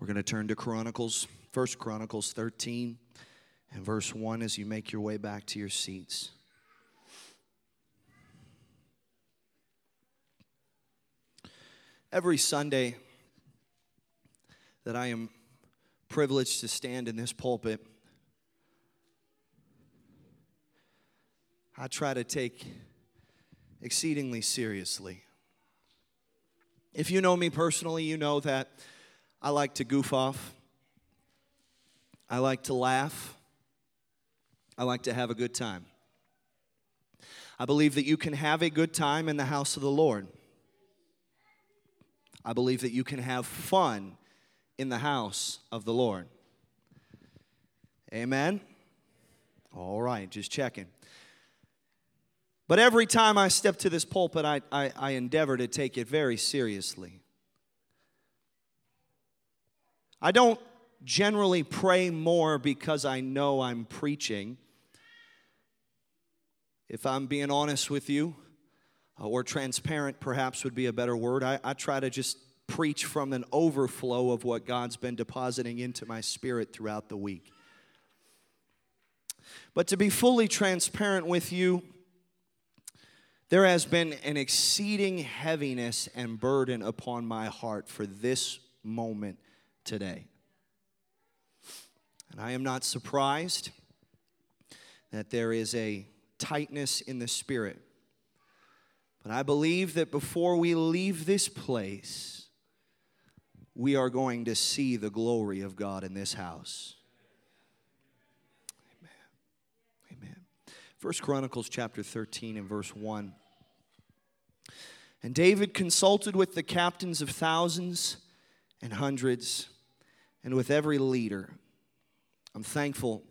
We're going to turn to Chronicles, First Chronicles 13 and verse 1 as you make your way back to your seats. Every Sunday that I am privileged to stand in this pulpit, I try to take exceedingly seriously. If you know me personally, you know that I like to goof off. I like to laugh. I like to have a good time. I believe that you can have a good time in the house of the Lord. I believe that you can have fun in the house of the Lord. Amen? All right, just checking. But every time I step to this pulpit, I, I, I endeavor to take it very seriously. I don't generally pray more because I know I'm preaching. If I'm being honest with you, uh, or transparent perhaps would be a better word, I, I try to just preach from an overflow of what God's been depositing into my spirit throughout the week. But to be fully transparent with you, there has been an exceeding heaviness and burden upon my heart for this moment today. And I am not surprised that there is a tightness in the spirit. But I believe that before we leave this place, we are going to see the glory of God in this house. First Chronicles chapter 13 and verse 1. And David consulted with the captains of thousands and hundreds and with every leader. I'm thankful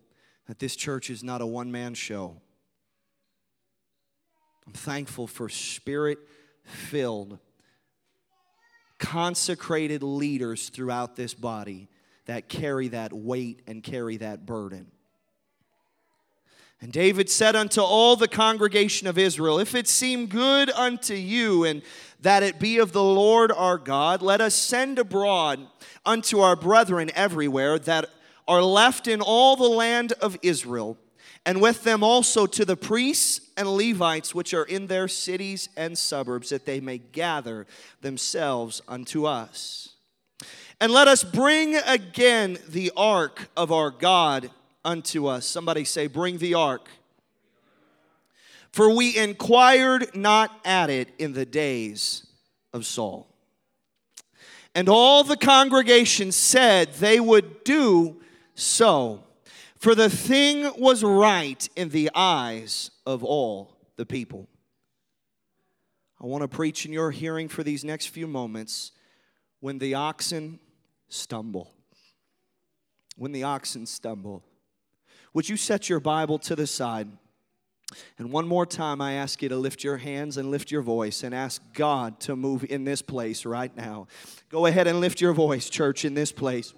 that this church is not a one man show. I'm thankful for spirit filled, consecrated leaders throughout this body that carry that weight and carry that burden. And David said unto all the congregation of Israel, If it seem good unto you, and that it be of the Lord our God, let us send abroad unto our brethren everywhere that are left in all the land of Israel, and with them also to the priests and Levites which are in their cities and suburbs, that they may gather themselves unto us. And let us bring again the ark of our God unto us. Somebody say, Bring the ark. For we inquired not at it in the days of Saul. And all the congregation said they would do so, for the thing was right in the eyes of all the people. I want to preach in your hearing for these next few moments when the oxen stumble. When the oxen stumble. Would you set your Bible to the side? And one more time, I ask you to lift your hands and lift your voice and ask God to move in this place right now. Go ahead and lift your voice, church, in this place.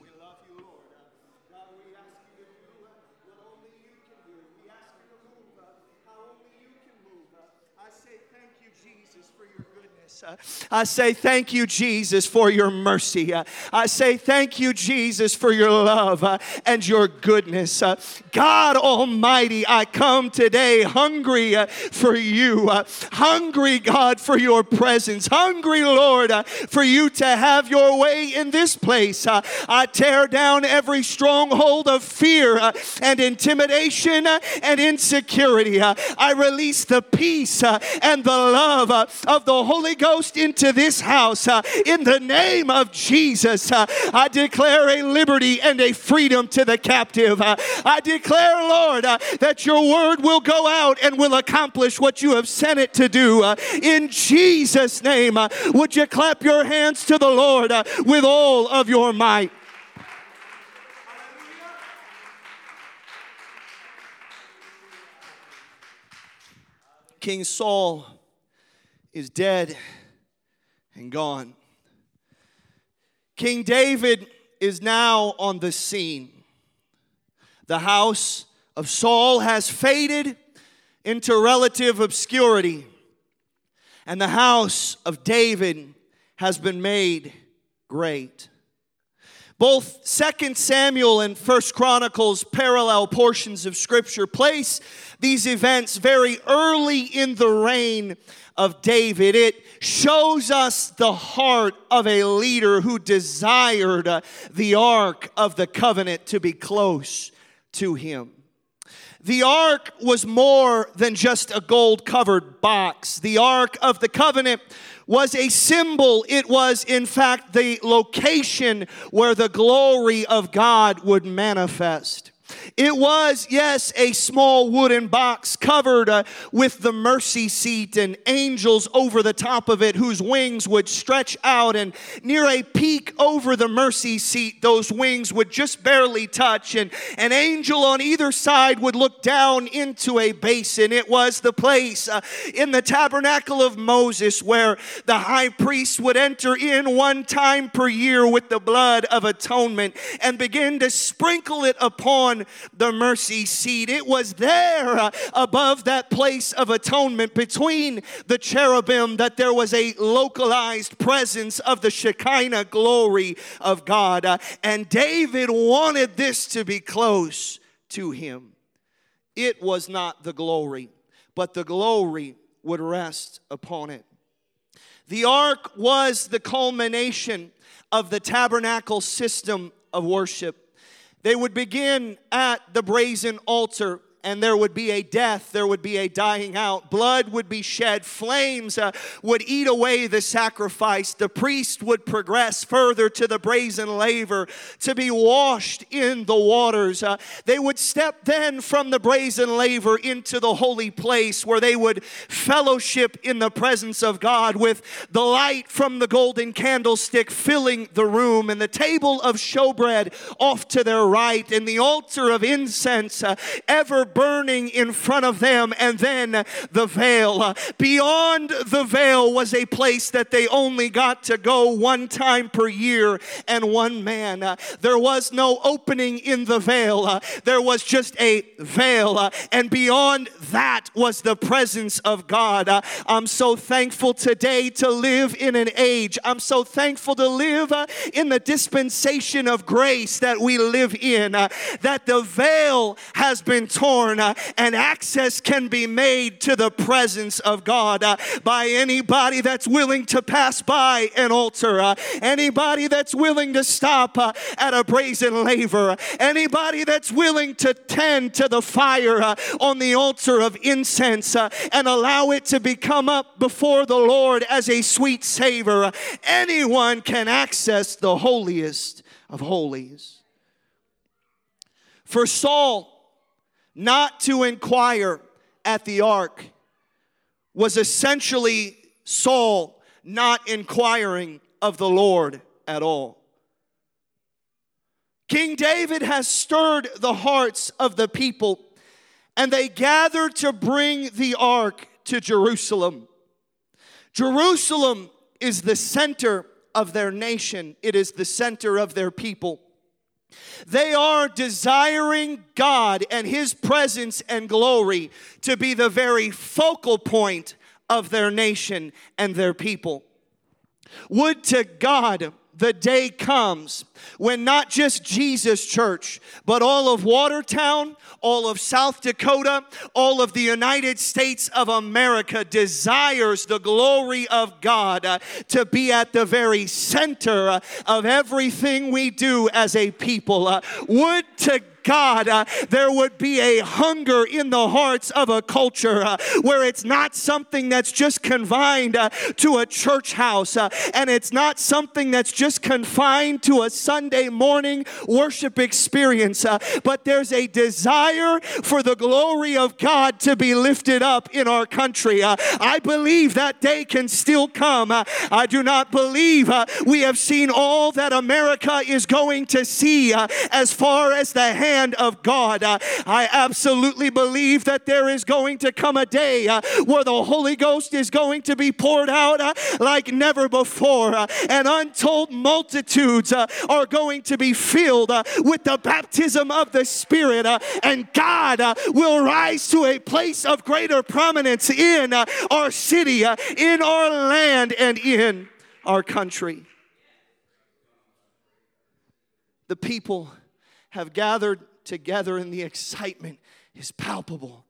I say thank you, Jesus, for your mercy. I say thank you, Jesus, for your love uh, and your goodness. Uh, God Almighty, I come today hungry uh, for you, uh, hungry, God, for your presence, hungry, Lord, uh, for you to have your way in this place. Uh, I tear down every stronghold of fear and intimidation and insecurity. I release the peace and the love of the Holy Ghost Ghost into this house uh, in the name of Jesus. Uh, I declare a liberty and a freedom to the captive. Uh, I declare, Lord, uh, that your word will go out and will accomplish what you have sent it to do. Uh, in Jesus' name, uh, would you clap your hands to the Lord with all of your might? King Saul is dead and gone. King David is now on the scene. The house of Saul has faded into relative obscurity, and the house of David has been made great. Both 2 Samuel and 1 Chronicles, parallel portions of Scripture, place these events very early in the reign of David. It shows us the heart of a leader who desired the ark of the covenant to be close to him. The ark was more than just a gold covered box. The ark of the covenant was a symbol. It was, in fact, the location where the glory of God would manifest. It was, yes, a small wooden box covered uh, with the mercy seat and angels over the top of it whose wings would stretch out. And near a peak over the mercy seat, those wings would just barely touch. And an angel on either side would look down into a basin. It was the place uh, in the tabernacle of Moses where the high priest would enter in one time per year with the blood of atonement and begin to sprinkle it upon the mercy seat. It was there uh, above that place of atonement between the cherubim that there was a localized presence of the Shekinah glory of God. Uh, and David wanted this to be close to him. It was not the glory, but the glory would rest upon it. The ark was the culmination of the tabernacle system of worship. They would begin at the brazen altar and there would be a death, there would be a dying out. Blood would be shed, flames uh, would eat away the sacrifice. The priest would progress further to the brazen laver to be washed in the waters. Uh, they would step then from the brazen laver into the holy place where they would fellowship in the presence of God with the light from the golden candlestick filling the room and the table of showbread off to their right and the altar of incense uh, ever burning in front of them, and then the veil. Beyond the veil was a place that they only got to go one time per year and one man. There was no opening in the veil, there was just a veil, and beyond that was the presence of God. I'm so thankful today to live in an age. I'm so thankful to live in the dispensation of grace that we live in, that the veil has been torn torn uh, and access can be made to the presence of God uh, by anybody that's willing to pass by an altar, uh, anybody that's willing to stop at a brazen laver, anybody that's willing to tend to the fire on the altar of incense and allow it to become up before the Lord as a sweet savor. Anyone can access the holiest of holies. For Saul, not to inquire at the ark was essentially Saul not inquiring of the Lord at all. King David has stirred the hearts of the people, and they gather to bring the ark to Jerusalem. Jerusalem is the center of their nation, it is the center of their people. They are desiring God and His presence and glory to be the very focal point of their nation and their people. Would to God the day comes when not just Jesus Church, but all of Watertown, all of South Dakota, all of the United States of America desires the glory of God uh, to be at the very center uh, of everything we do as a people. Uh, would to God, uh, there would be a hunger in the hearts of a culture uh, where it's not something that's just confined uh, to a church house uh, and it's not something that's just confined to a Sunday morning worship experience, uh, but there's a desire for the glory of God to be lifted up in our country. Uh, I believe that day can still come. I do not believe we have seen all that America is going to see as far as the hand hand of God. Uh, I absolutely believe that there is going to come a day uh, where the Holy Ghost is going to be poured out uh, like never before, uh, and untold multitudes uh, are going to be filled uh, with the baptism of the Spirit, and God will rise to a place of greater prominence in our city, in our land, and in our country. the people have gathered together and the excitement is palpable.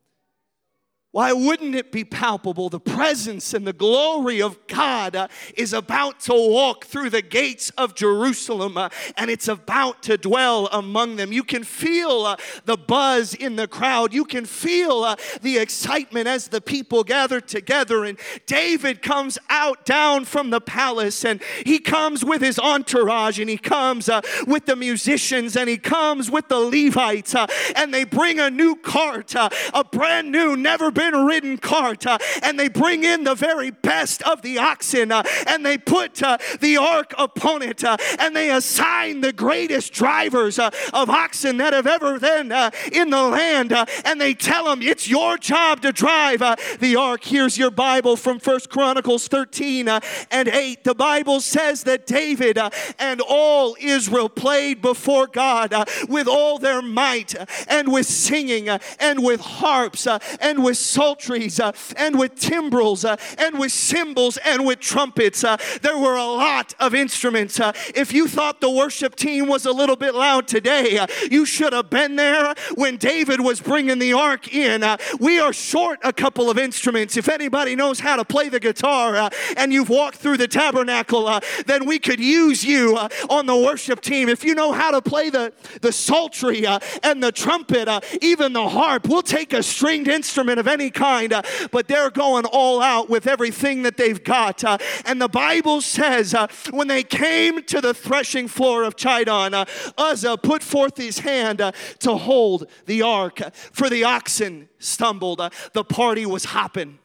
Why wouldn't it be palpable? The presence and the glory of God uh, is about to walk through the gates of Jerusalem uh, and it's about to dwell among them. You can feel uh, the buzz in the crowd. You can feel the excitement as the people gather together. And David comes out down from the palace and he comes with his entourage and he comes with the musicians and he comes with the Levites and they bring a new cart, a brand new, never been ridden cart uh, and they bring in the very best of the oxen uh, and they put uh, the ark upon it uh, and they assign the greatest drivers uh, of oxen that have ever been uh, in the land and they tell them it's your job to drive the ark. Here's your Bible from First Chronicles 13 and 8. The Bible says that David and all Israel played before God with all their might and with singing and with harps and with psalteries uh, and with timbrels uh, and with cymbals and with trumpets. Uh, there were a lot of instruments. Uh, if you thought the worship team was a little bit loud today, uh, you should have been there when David was bringing the ark in. Uh, we are short a couple of instruments. If anybody knows how to play the guitar and you've walked through the tabernacle, then we could use you on the worship team. If you know how to play the, the psaltery and the trumpet, even the harp, we'll take a stringed instrument of any any kind, uh, but they're going all out with everything that they've got. Uh, and the Bible says uh, when they came to the threshing floor of Chidon, Uzzah put forth his hand to hold the ark, for the oxen stumbled. The party was hopping.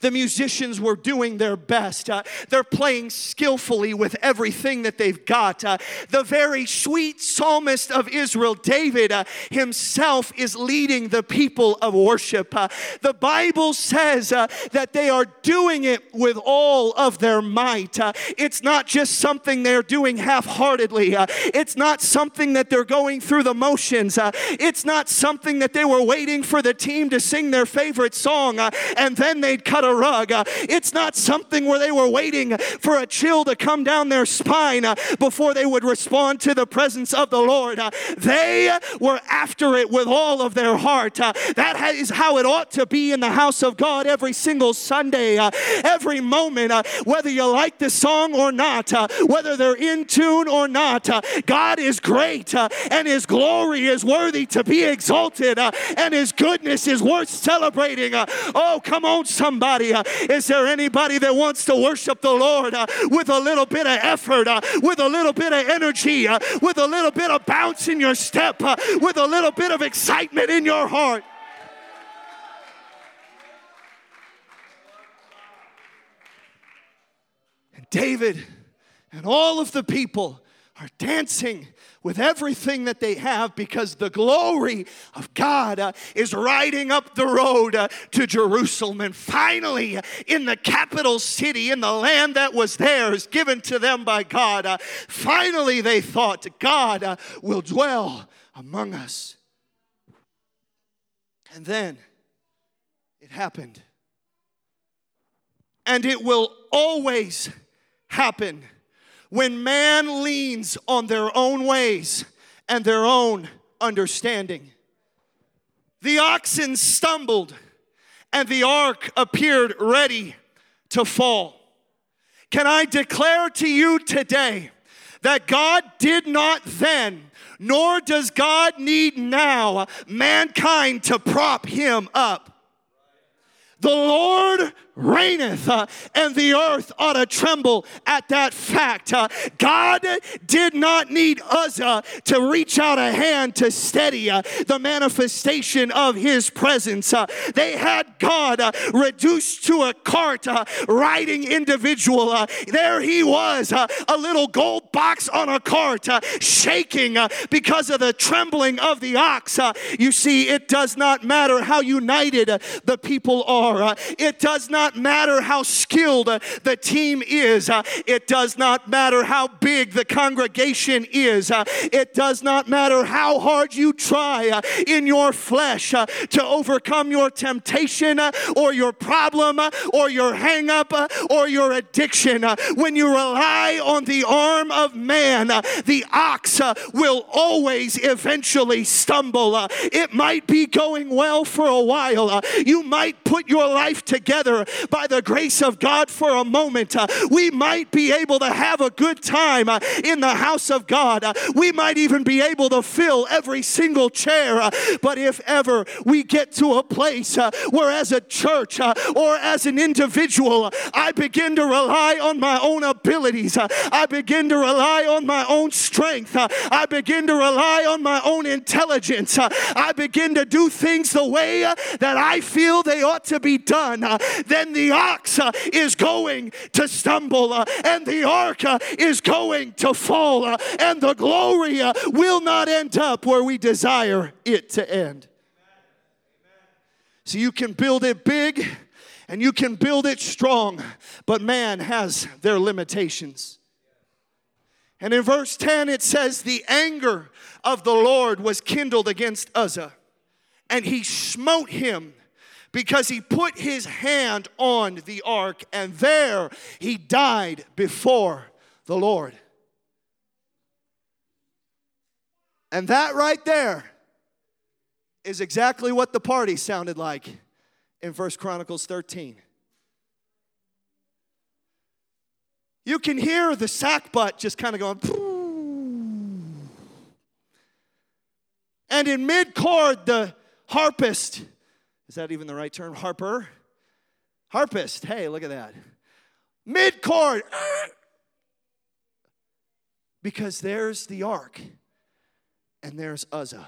The musicians were doing their best. Uh, they're playing skillfully with everything that they've got. Uh, the very sweet psalmist of Israel, David, uh, himself is leading the people of worship. Uh, the Bible says uh, that they are doing it with all of their might. Uh, it's not just something they're doing half heartedly, it's not something that they're going through the motions, it's not something that they were waiting for the team to sing their favorite song and then they'd cut a rug. Uh, it's not something where they were waiting for a chill to come down their spine uh, before they would respond to the presence of the Lord. Uh, they were after it with all of their heart. Uh, that is how it ought to be in the house of God every single Sunday, uh, every moment, uh, whether you like the song or not, whether they're in tune or not. God is great and His glory is worthy to be exalted and His goodness is worth celebrating. oh, come on, somebody somebody. Uh, is there anybody that wants to worship the Lord uh, with a little bit of effort, uh, with a little bit of energy, with a little bit of bounce in your step, with a little bit of excitement in your heart? David and all of the people are dancing with everything that they have because the glory of God uh, is riding up the road uh, to Jerusalem. And finally, in the capital city, in the land that was theirs, given to them by God, uh, finally they thought, God uh, will dwell among us. And then it happened. And it will always happen when man leans on their own ways and their own understanding. The oxen stumbled and the ark appeared ready to fall. Can I declare to you today that God did not then, nor does God need now, mankind to prop him up? The Lord reigneth, uh, and the earth ought to tremble at that fact. Uh, God did not need Uzzah to reach out a hand to steady uh, the manifestation of his presence. Uh, they had God uh, reduced to a cart uh, riding individual. there he was, a little gold box on a cart, shaking because of the trembling of the ox. you see, it does not matter how united the people are, it does not not matter how skilled the team is. Uh, it does not matter how big the congregation is. Uh, it does not matter how hard you try uh, in your flesh uh, to overcome your temptation uh, or your problem uh, or your hang up or your addiction. when you rely on the arm of man, the ox will always eventually stumble. it might be going well for a while. you might put your life together by the grace of God for a moment. Uh, we might be able to have a good time uh, in the house of God. Uh, we might even be able to fill every single chair. but if ever we get to a place where, as a church or as an individual, I begin to rely on my own abilities, I begin to rely on my own strength, I begin to rely on my own intelligence, I begin to do things the way that I feel they ought to be done, then the ox uh, is going to stumble uh, and the ark uh, is going to fall and the glory will not end up where we desire it to end. So you can build it big and you can build it strong, but man has their limitations. And in verse 10, it says, The anger of the Lord was kindled against Uzzah, and he smote him because he put his hand on the ark, and there he died before the Lord. And that right there is exactly what the party sounded like in First Chronicles 13. You can hear the sackbut just kind of going. And in mid chord, the harpist, is that even the right term? Harper? Harpist, hey, look at that. Mid chord, because there's the ark and there's Uzzah.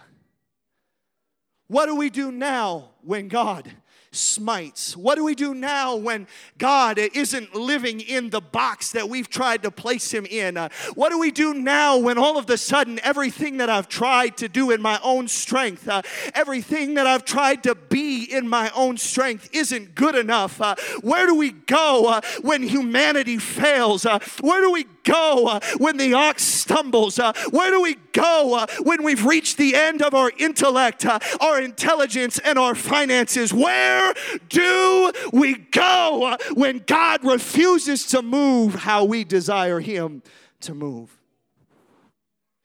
What do we do now when God smites? What do we do now when God isn't living in the box that we've tried to place him in? Uh, what do we do now when all of a sudden everything that I've tried to do in my own strength, uh, everything that I've tried to be in my own strength isn't good enough? Uh, where do we go uh, when humanity fails? Uh, where do we go uh, when the ox stumbles? Uh, where do we go uh, when we've reached the end of our intellect, uh, our intelligence, and our finances? Where do we go when God refuses to move how we desire Him to move?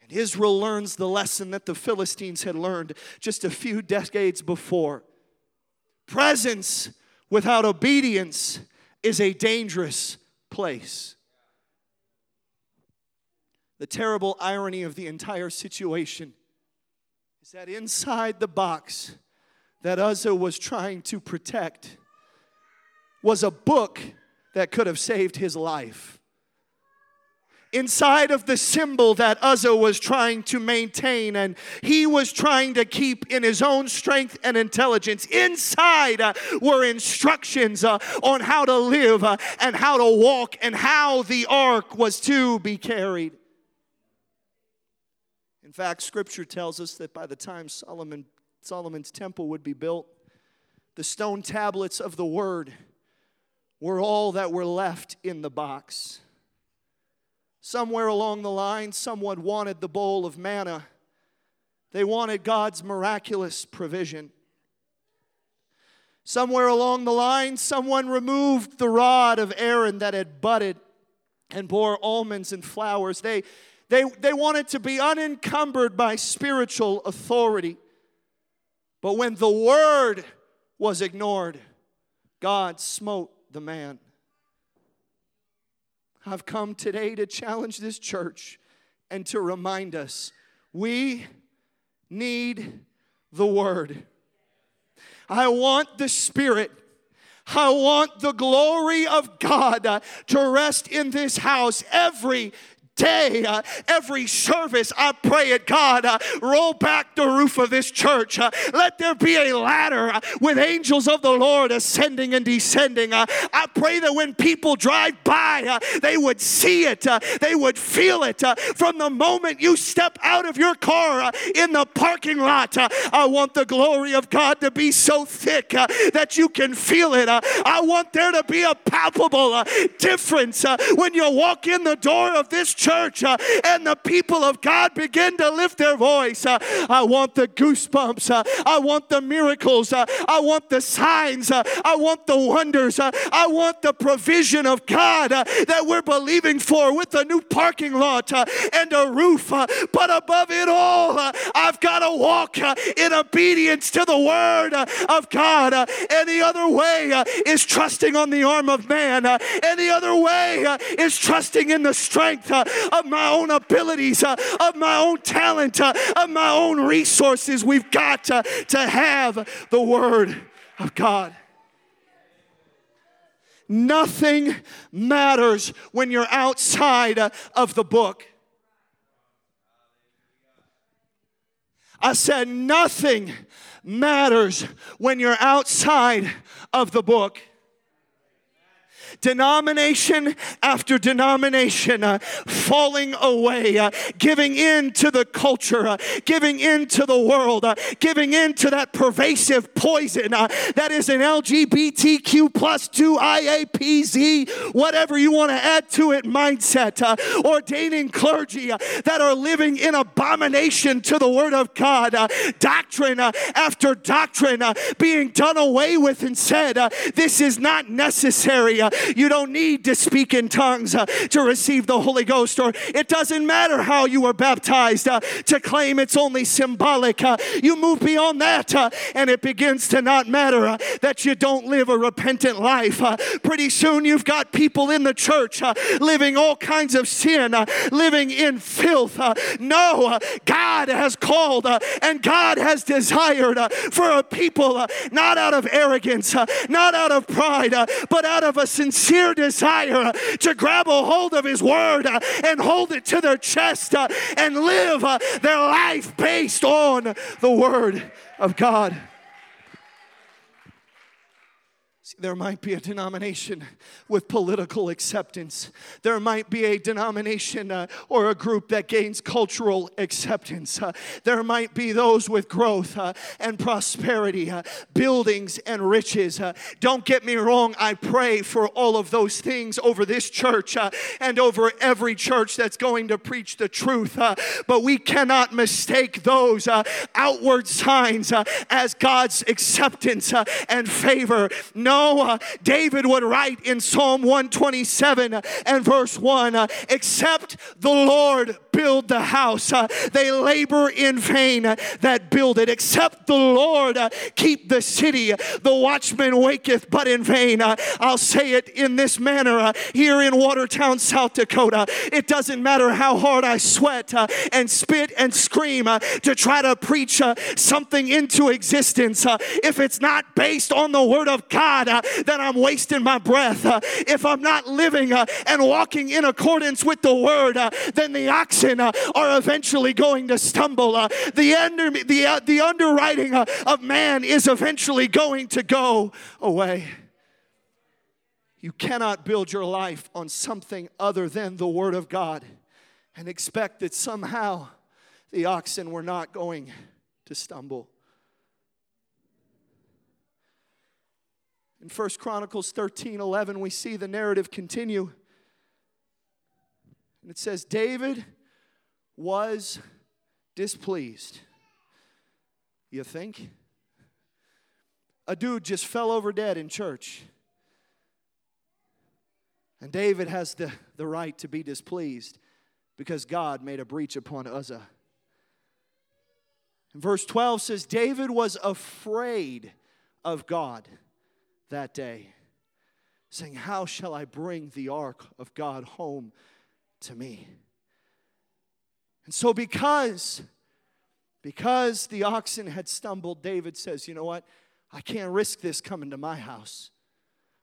And Israel learns the lesson that the Philistines had learned just a few decades before. Presence without obedience is a dangerous place. The terrible irony of the entire situation is that inside the box, that Uzzah was trying to protect was a book that could have saved his life. Inside of the symbol that Uzzah was trying to maintain and he was trying to keep in his own strength and intelligence, inside uh, were instructions uh, on how to live uh, and how to walk and how the ark was to be carried. In fact, scripture tells us that by the time Solomon Solomon's temple would be built, the stone tablets of the word were all that were left in the box. Somewhere along the line, someone wanted the bowl of manna. They wanted God's miraculous provision. Somewhere along the line, someone removed the rod of Aaron that had budded and bore almonds and flowers. They, they, they wanted to be unencumbered by spiritual authority. But when the word was ignored, God smote the man. I've come today to challenge this church and to remind us we need the word. I want the Spirit. I want the glory of God to rest in this house every day, uh, every service, I pray it, God, uh, roll back the roof of this church. Uh, let there be a ladder uh, with angels of the Lord ascending and descending. Uh, I pray that when people drive by, uh, they would see it, they would feel it from the moment you step out of your car in the parking lot. I want the glory of God to be so thick that you can feel it. I want there to be a palpable difference when you walk in the door of this church Uh, and the people of God begin to lift their voice. Uh, I want the goosebumps. Uh, I want the miracles. I want the signs. I want the wonders. I want the provision of God that we're believing for with a new parking lot and a roof. But above it all, I've got to walk in obedience to the word of God. Any other way is trusting on the arm of man. Any other way is trusting in the strength of my own abilities, uh, of my own talent, uh, of my own resources. We've got to, to have the word of God. Nothing matters when you're outside uh, of the book. I said, nothing matters when you're outside of the book denomination after denomination uh, falling away, uh, giving in to the culture, uh, giving in to the world, uh, giving in to that pervasive poison uh, that is an LGBTQ plus 2 IAPZ, whatever you want to add to it, mindset, uh, ordaining clergy that are living in abomination to the Word of God, doctrine after doctrine being done away with and said, This is not necessary. You don't need to speak in tongues uh, to receive the Holy Ghost, or it doesn't matter how you were baptized uh, to claim it's only symbolic. Uh, you move beyond that, uh, and it begins to not matter uh, that you don't live a repentant life. Uh, pretty soon, you've got people in the church living all kinds of sin, living in filth. no, God has called and God has desired for a people not out of arrogance, not out of pride, but out of a sincere sincere desire to grab a hold of His Word uh, and hold it to their chest uh, and live uh, their life based on the Word of God. There might be a denomination with political acceptance. There might be a denomination uh, or a group that gains cultural acceptance. Uh, there might be those with growth uh, and prosperity, uh, buildings and riches. Uh, don't get me wrong, I pray for all of those things over this church uh, and over every church that's going to preach the truth. but we cannot mistake those outward signs as God's acceptance and favor. No uh, David would write in Psalm 127 and verse 1 uh, Except the Lord build the house, uh, they labor in vain that build it. Except the Lord uh, keep the city, the watchman waketh but in vain. Uh, I'll say it in this manner uh, here in Watertown, South Dakota. It doesn't matter how hard I sweat and spit and scream to try to preach something into existence. if it's not based on the Word of God, then I'm wasting my breath. Uh, if I'm not living uh, and walking in accordance with the word, uh, then the oxen are eventually going to stumble. the, under, the, the underwriting of man is eventually going to go away. You cannot build your life on something other than the Word of God and expect that somehow the oxen were not going to stumble. In 1 Chronicles 13 11, we see the narrative continue. And it says, David was displeased. You think? A dude just fell over dead in church. And David has the, the right to be displeased because God made a breach upon Uzzah. And verse 12 says, David was afraid of God that day, saying, How shall I bring the ark of God home to me? And so, because because the oxen had stumbled, David says, You know what? I can't risk this coming to my house.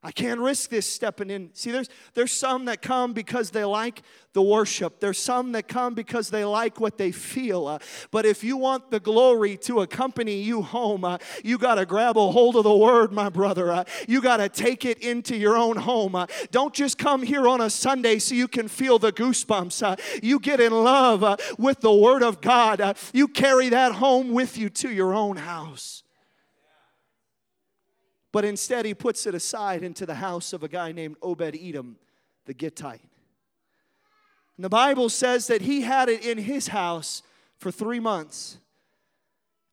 I can't risk this stepping in. See, there's, there's some that come because they like the worship. There's some that come because they like what they feel. Uh, but if you want the glory to accompany you home, uh, you got to grab a hold of the word, my brother. Uh, you got to take it into your own home. Uh, don't just come here on a Sunday so you can feel the goosebumps. Uh, you get in love uh, with the word of God. you carry that home with you to your own house. But instead, he puts it aside into the house of a guy named Obed Edom, the Gittite. And the Bible says that he had it in his house for three months.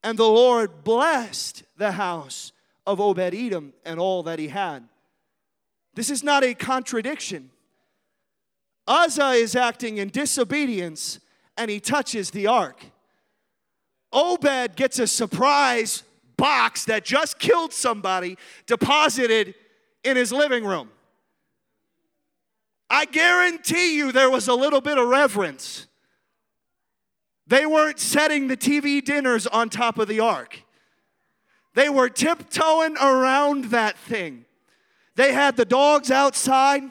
And the Lord blessed the house of Obed Edom and all that he had. This is not a contradiction. Uzzah is acting in disobedience and he touches the ark. Obed gets a surprise box that just killed somebody deposited in his living room. I guarantee you there was a little bit of reverence. They weren't setting the TV dinners on top of the ark. They were tiptoeing around that thing. They had the dogs outside,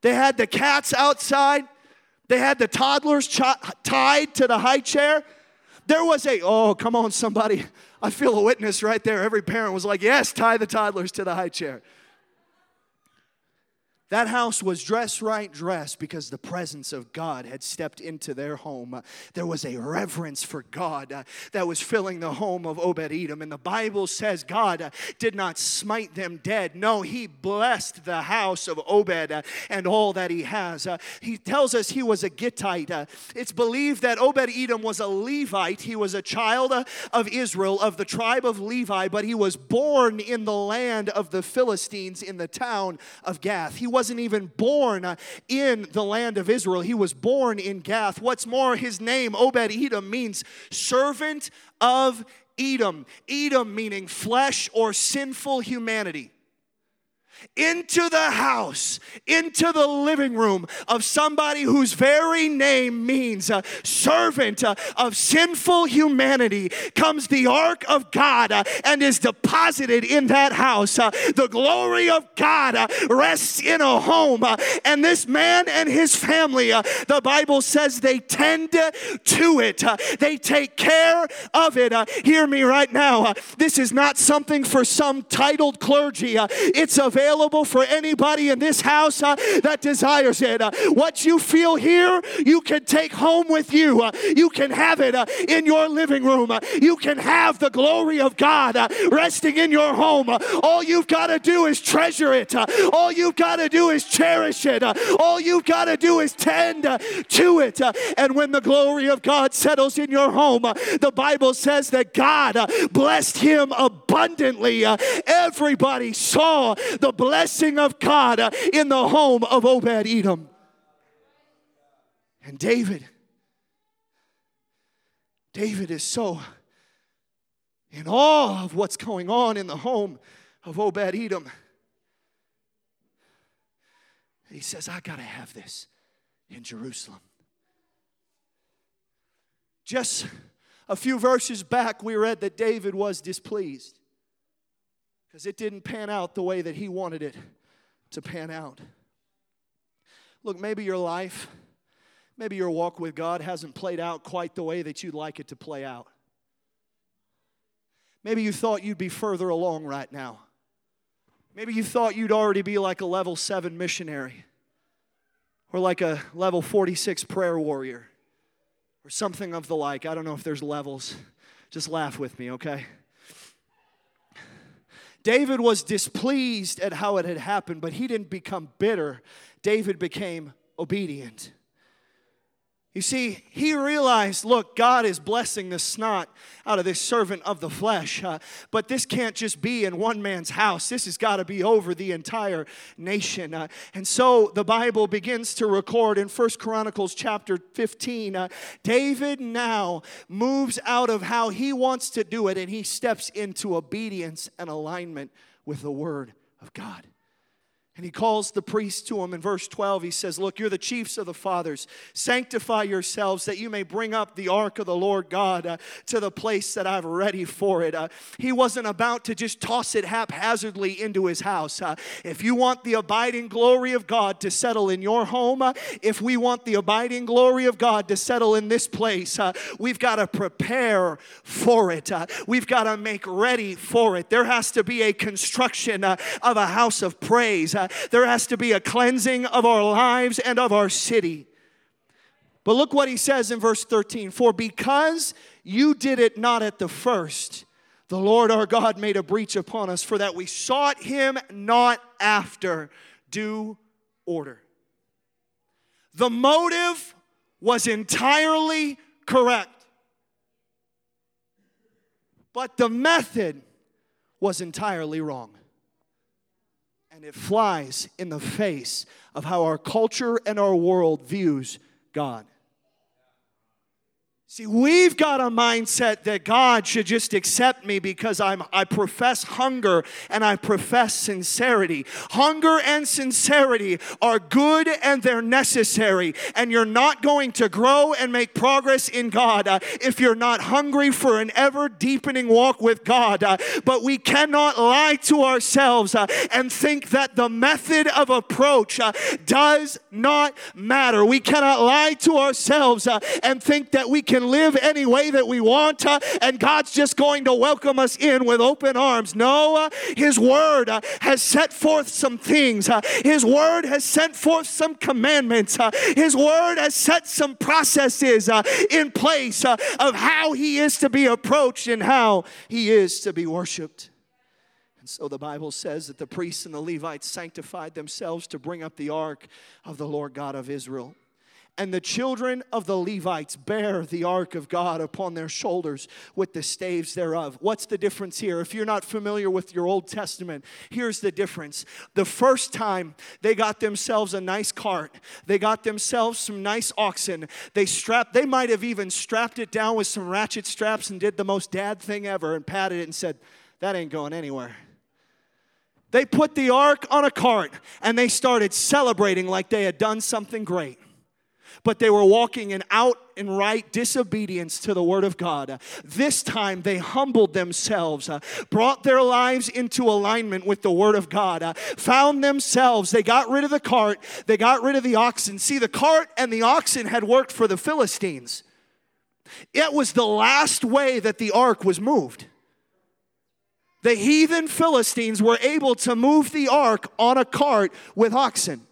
they had the cats outside, they had the toddlers ch- tied to the high chair. There was a, oh, come on, somebody. I feel a witness right there. Every parent was like, yes, tie the toddlers to the high chair. That house was dressed right dressed because the presence of God had stepped into their home. There was a reverence for God uh, that was filling the home of Obed Edom. And the Bible says God uh, did not smite them dead. No, he blessed the house of Obed uh, and all that he has. He tells us he was a Gittite. It's believed that Obed Edom was a Levite. He was a child of Israel, of the tribe of Levi, but he was born in the land of the Philistines in the town of Gath. He was wasn't even born uh, in the land of Israel. He was born in Gath. What's more, his name, Obed Edom, means servant of Edom. Edom meaning flesh or sinful humanity into the house, into the living room of somebody whose very name means a servant uh, of sinful humanity comes the ark of God uh, and is deposited in that house. Uh, the glory of God uh, rests in a home, uh, and this man and his family, the Bible says they tend to it, they take care of it. Hear me right now. This is not something for some titled clergy, it's available available for anybody in this house uh, that desires it. Uh, what you feel here, you can take home with you. Uh, you can have it uh, in your living room. Uh, you can have the glory of God uh, resting in your home. all you've got to do is treasure it. all you've got to do is cherish it. all you've got to do is tend to it. and when the glory of God settles in your home, the Bible says that God blessed him abundantly. everybody saw the blessing of God in the home of Obed Edom. And David, David is so in awe of what's going on in the home of Obed Edom. He says, I got to have this in Jerusalem. Just a few verses back, we read that David was displeased because it didn't pan out the way that he wanted it to pan out. Look, maybe your life, maybe your walk with God hasn't played out quite the way that you'd like it to play out. Maybe you thought you'd be further along right now. Maybe you thought you'd already be like a level 7 missionary or like a level 46 prayer warrior or something of the like. I don't know if there's levels. Just laugh with me, okay? David was displeased at how it had happened, but he didn't become bitter. David became obedient. You see, he realized, look, God is blessing the snot out of this servant of the flesh, uh, but this can't just be in one man's house. This has got to be over the entire nation. Uh, and so the Bible begins to record in First Chronicles chapter 15. Uh, David now moves out of how he wants to do it and he steps into obedience and alignment with the word of God. And he calls the priest to him in verse 12. He says, Look, you're the chiefs of the fathers. Sanctify yourselves that you may bring up the ark of the Lord God uh, to the place that I've ready for it. Uh, he wasn't about to just toss it haphazardly into his house. Uh, if you want the abiding glory of God to settle in your home, uh, if we want the abiding glory of God to settle in this place, uh, we've got to prepare for it. Uh, we've got to make ready for it. There has to be a construction of a house of praise there has to be a cleansing of our lives and of our city. But look what he says in verse 13 For because you did it not at the first, the Lord our God made a breach upon us, for that we sought him not after due order. The motive was entirely correct, but the method was entirely wrong and it flies in the face of how our culture and our world views God. See, we've got a mindset that God should just accept me because I'm, I profess hunger and I profess sincerity. Hunger and sincerity are good and they're necessary. And you're not going to grow and make progress in God uh, if you're not hungry for an ever deepening walk with God. Uh, but we cannot lie to ourselves uh, and think that the method of approach uh, does not matter. We cannot lie to ourselves uh, and think that we can can live any way that we want, uh, and God's just going to welcome us in with open arms. No, uh, His Word uh, has set forth some things, uh, His Word has sent forth some commandments, uh, His Word has set some processes uh, in place of how He is to be approached and how He is to be worshiped. And so the Bible says that the priests and the Levites sanctified themselves to bring up the ark of the Lord God of Israel and the children of the Levites bear the ark of God upon their shoulders with the staves thereof. What's the difference here? If you're not familiar with your Old Testament, here's the difference. The first time they got themselves a nice cart, they got themselves some nice oxen. They strapped, they might have even strapped it down with some ratchet straps and did the most dad thing ever and patted it and said, That ain't going anywhere. They put the ark on a cart and they started celebrating like they had done something great but they were walking in outright disobedience to the word of God. This time they humbled themselves, uh, brought their lives into alignment with the word of God, uh, found themselves, they got rid of the cart, they got rid of the oxen. See, the cart and the oxen had worked for the Philistines. It was the last way that the ark was moved. The heathen Philistines were able to move the ark on a cart with oxen.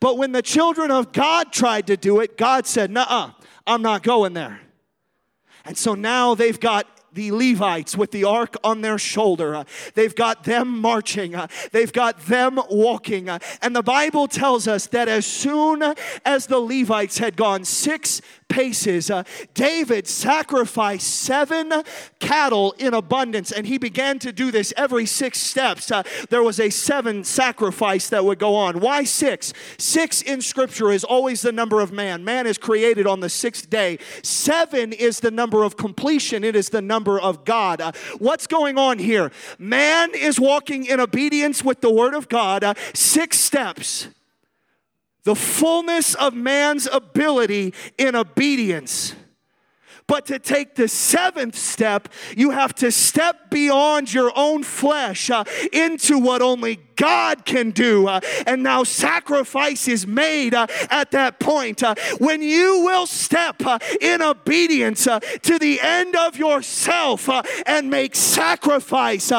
But when the children of God tried to do it, God said, Nuh I'm not going there. And so now they've got the Levites with the ark on their shoulder. Uh, they've got them marching. Uh, they've got them walking. Uh, and the Bible tells us that as soon as the Levites had gone six paces. Uh, David sacrificed seven cattle in abundance, and he began to do this every six steps. Uh, there was a seven sacrifice that would go on. Why six? Six in Scripture is always the number of man. Man is created on the sixth day. Seven is the number of completion, it is the number of God. Uh, what's going on here? Man is walking in obedience with the Word of God, uh, six steps the fullness of man's ability in obedience. But to take the seventh step, you have to step beyond your own flesh uh, into what only God can do. Uh, and now sacrifice is made uh, at that point. Uh, when you will step uh, in obedience uh, to the end of yourself uh, and make sacrifice,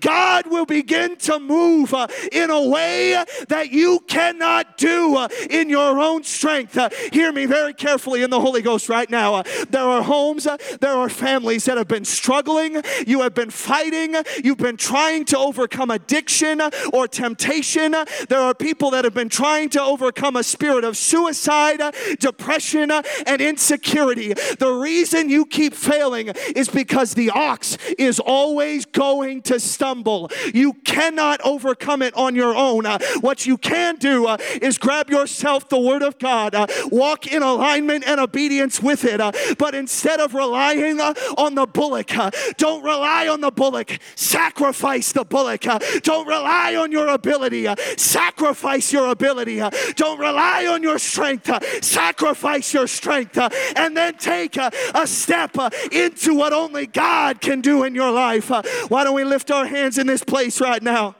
God will begin to move in a way that you cannot do in your own strength. hear me very carefully in the Holy Ghost right now. there are homes, there are families that have been struggling, you have been fighting, you've been trying to overcome addiction or or temptation. There are people that have been trying to overcome a spirit of suicide, depression, and insecurity. The reason you keep failing is because the ox is always going to stumble. You cannot overcome it on your own. What you can do uh, is grab yourself the Word of God, uh, walk in alignment and obedience with it. Uh, but instead of relying on the bullock, don't rely on the bullock, sacrifice the bullock. Don't rely on on your ability, sacrifice your ability. Don't rely on your strength, sacrifice your strength, and then take a, step into what only God can do in your life. Why don't we lift our hands in this place right now?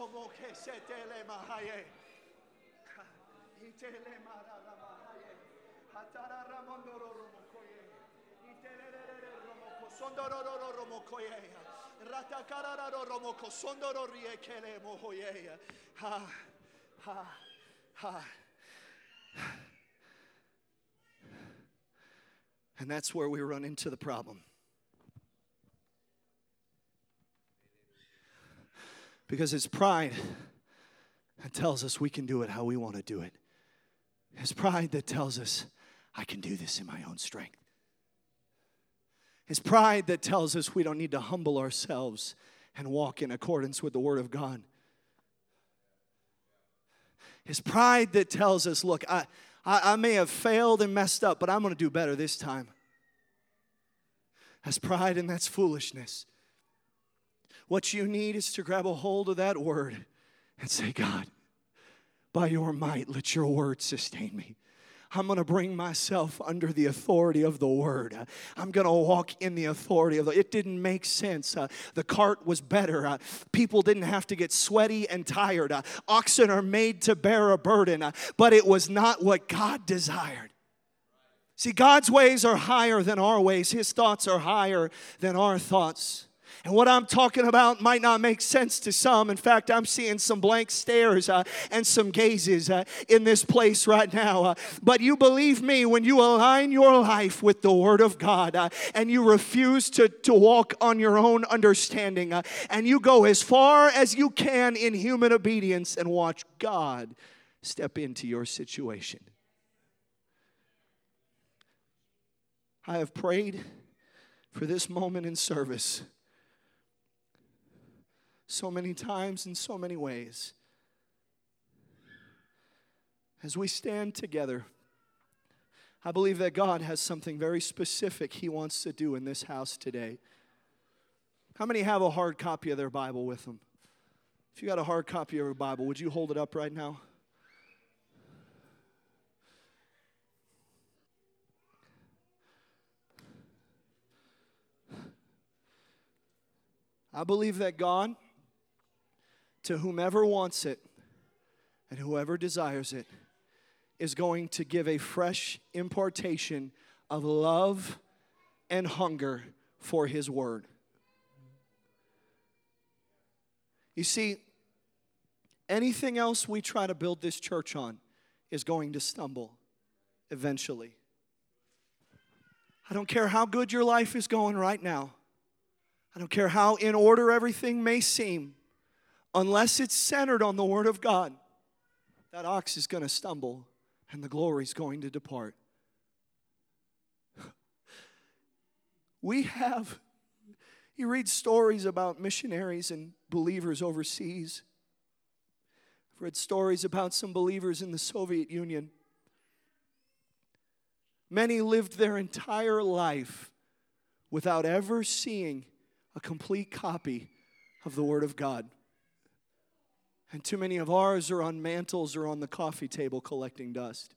Ke setele mahaye. Mahaye. Hatara ramondoro romo koye. Romo romo koye. Romo mohoye. Ha ha ha. And that's where we run into the problem. Because it's pride that tells us we can do it how we want to do it. It's pride that tells us, I can do this in my own strength. It's pride that tells us we don't need to humble ourselves and walk in accordance with the Word of God. It's pride that tells us, look, I, I, I may have failed and messed up, but I'm going to do better this time. That's pride and that's foolishness. What you need is to grab a hold of that word and say, God, by your might, let your word sustain me. I'm going to bring myself under the authority of the word. I'm going to walk in the authority of the It didn't make sense. Uh, the cart was better. Uh, people didn't have to get sweaty and tired. Uh, oxen are made to bear a burden, uh, but it was not what God desired. See, God's ways are higher than our ways. His thoughts are higher than our thoughts. And what I'm talking about might not make sense to some. In fact, I'm seeing some blank stares uh, and some gazes uh, in this place right now. Uh, but you believe me, when you align your life with the Word of God uh, and you refuse to, to walk on your own understanding uh, and you go as far as you can in human obedience and watch God step into your situation. I have prayed for this moment in service so many times in so many ways. As we stand together, I believe that God has something very specific He wants to do in this house today. How many have a hard copy of their Bible with them? If you got a hard copy of your Bible, would you hold it up right now? I believe that God to whomever wants it and whoever desires it is going to give a fresh impartation of love and hunger for His Word. You see, anything else we try to build this church on is going to stumble eventually. I don't care how good your life is going right now. I don't care how in order everything may seem unless it's centered on the Word of God, that ox is going to stumble and the glory is going to depart. We have, you read stories about missionaries and believers overseas. I've read stories about some believers in the Soviet Union. Many lived their entire life without ever seeing a complete copy of the Word of God. And too many of ours are on mantles or on the coffee table collecting dust.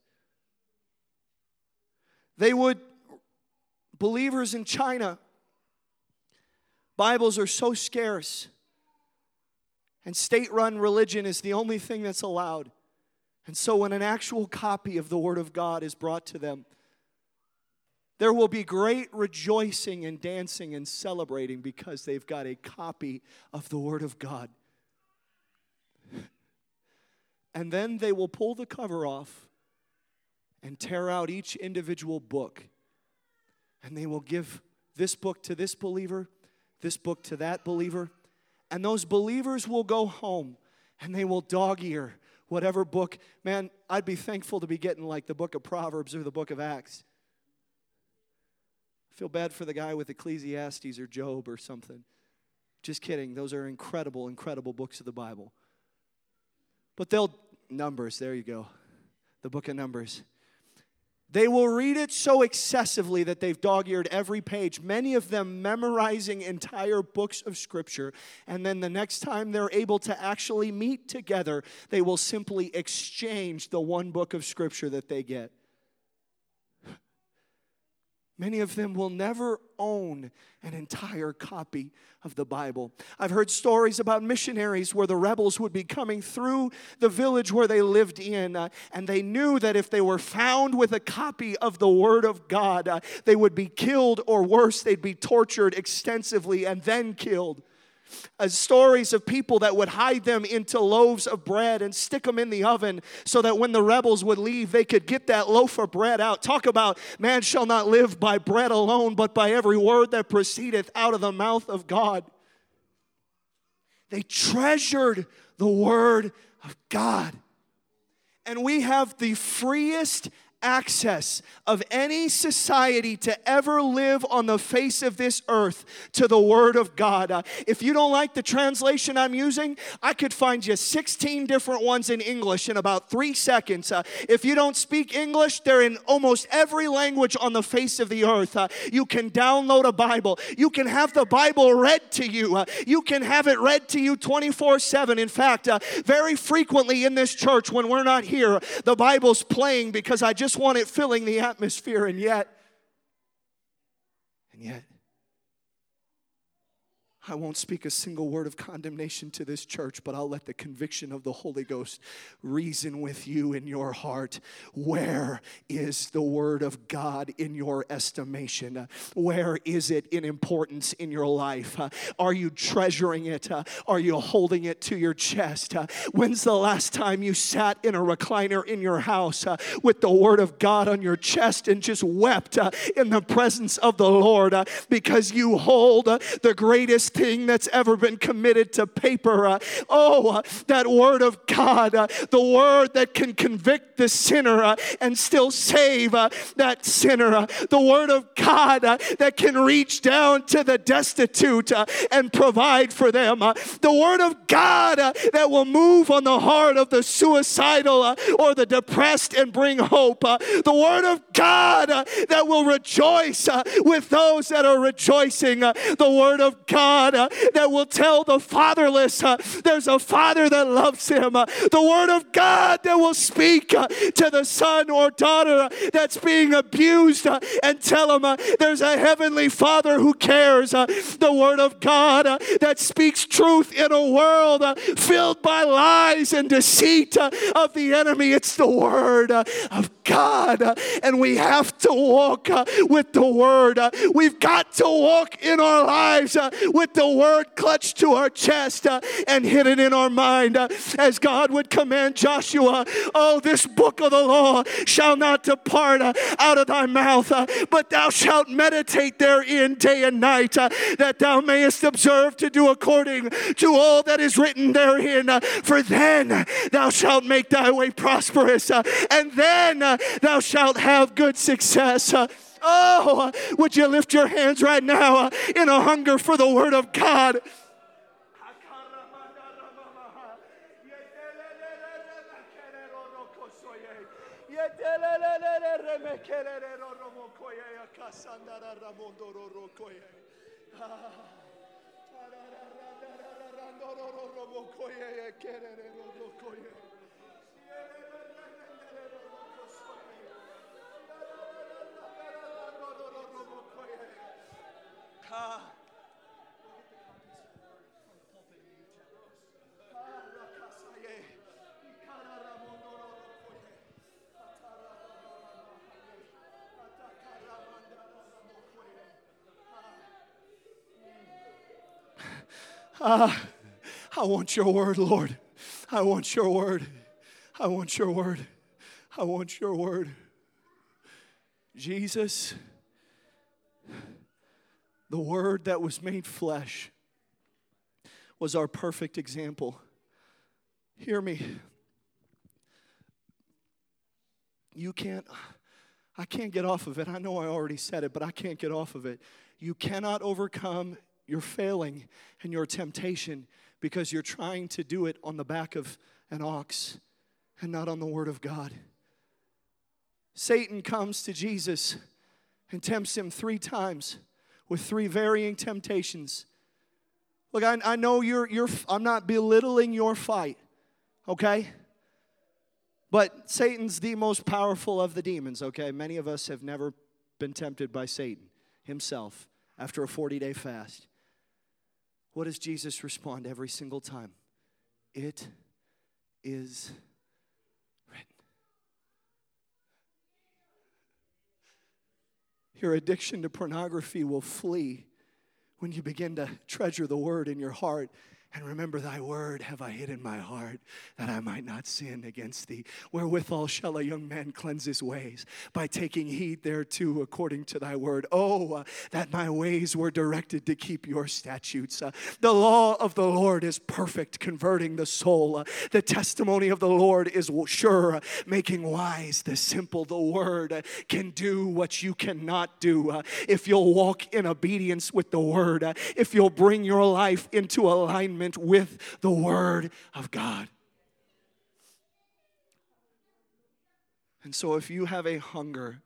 They would, believers in China, Bibles are so scarce, and state run religion is the only thing that's allowed. And so, when an actual copy of the Word of God is brought to them, there will be great rejoicing and dancing and celebrating because they've got a copy of the Word of God and then they will pull the cover off and tear out each individual book. And they will give this book to this believer, this book to that believer. And those believers will go home and they will dog ear whatever book, man, I'd be thankful to be getting like the book of Proverbs or the book of Acts. I feel bad for the guy with Ecclesiastes or Job or something. Just kidding. Those are incredible, incredible books of the Bible. But they'll, Numbers, there you go. The book of Numbers. They will read it so excessively that they've dog eared every page, many of them memorizing entire books of Scripture. And then the next time they're able to actually meet together, they will simply exchange the one book of Scripture that they get. Many of them will never own an entire copy of the Bible. I've heard stories about missionaries where the rebels would be coming through the village where they lived in, uh, and they knew that if they were found with a copy of the Word of God, uh, they would be killed, or worse, they'd be tortured extensively and then killed uh, stories of people that would hide them into loaves of bread and stick them in the oven so that when the rebels would leave, they could get that loaf of bread out. Talk about man shall not live by bread alone, but by every word that proceedeth out of the mouth of God. They treasured the word of God. And we have the freest access of any society to ever live on the face of this earth to the Word of God. Uh, if you don't like the translation I'm using, I could find you 16 different ones in English in about three seconds. Uh, if you don't speak English, they're in almost every language on the face of the earth. Uh, you can download a Bible, you can have the Bible read to you, uh, you can have it read to you 24 7. In fact, uh, very frequently in this church, when we're not here, the Bible's playing because I just just want it filling the atmosphere, and yet, and yet, I won't speak a single word of condemnation to this church, but I'll let the conviction of the Holy Ghost reason with you in your heart. Where is the Word of God in your estimation? Where is it in importance in your life? Are you treasuring it? Are you holding it to your chest? When's the last time you sat in a recliner in your house with the Word of God on your chest and just wept in the presence of the Lord because you hold the greatest thing that's ever been committed to paper. Uh, oh, uh, that word of God, uh, the word that can convict the sinner uh, and still save uh, that sinner. Uh, the word of God that can reach down to the destitute and provide for them. the word of God that will move on the heart of the suicidal or the depressed and bring hope. the word of God that will rejoice with those that are rejoicing. the word of God God uh, that will tell the fatherless uh, there's a father that loves him. Uh, the word of God that will speak uh, to the son or daughter uh, that's being abused uh, and tell him there's a heavenly father who cares. the word of God that speaks truth in a world filled by lies and deceit of the enemy. It's the word of God. and we have to walk with the word. we've got to walk in our lives with the word clutched to our chest uh, and hidden in our mind uh, as God would command Joshua, Oh, this book of the law shall not depart uh, out of thy mouth, uh, but thou shalt meditate therein day and night, uh, that thou mayest observe to do according to all that is written therein. Uh, for then thou shalt make thy way prosperous, and then thou shalt have good success. Oh, would you lift your hands right now uh, in a hunger for the Word of God? Uh, I want your word, Lord. I want your word. I want your word. I want your word. Jesus the Word that was made flesh was our perfect example. Hear me. You can't, I can't get off of it. I know I already said it, but I can't get off of it. You cannot overcome your failing and your temptation because you're trying to do it on the back of an ox and not on the Word of God. Satan comes to Jesus and tempts him three times with three varying temptations. Look, I, I know you're, you're, I'm not belittling your fight, okay? But Satan's the most powerful of the demons, okay? Many of us have never been tempted by Satan himself after a 40 day fast. What does Jesus respond every single time? It is Your addiction to pornography will flee when you begin to treasure the word in your heart and remember thy word have I hid in my heart that I might not sin against thee. Wherewithal shall a young man cleanse his ways? By taking heed thereto according to thy word. Oh, uh, that my ways were directed to keep your statutes. Uh, the law of the Lord is perfect, converting the soul. Uh, the testimony of the Lord is sure, uh, making wise the simple. The word uh, can do what you cannot do. Uh, if you'll walk in obedience with the word, if you'll bring your life into alignment with the Word of God. And so, if you have a hunger,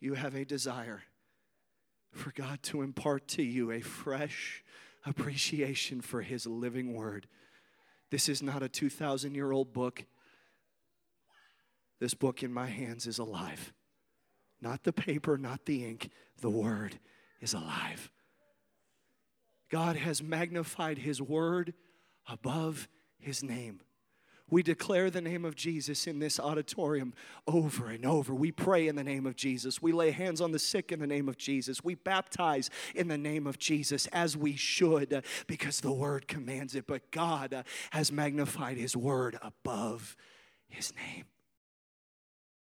you have a desire for God to impart to you a fresh appreciation for His living Word. This is not a 2,000 year old book. This book in my hands is alive. Not the paper, not the ink, the Word is alive. God has magnified His word above His name. We declare the name of Jesus in this auditorium over and over. We pray in the name of Jesus. We lay hands on the sick in the name of Jesus. We baptize in the name of Jesus as we should because the word commands it. But God has magnified his word above his name.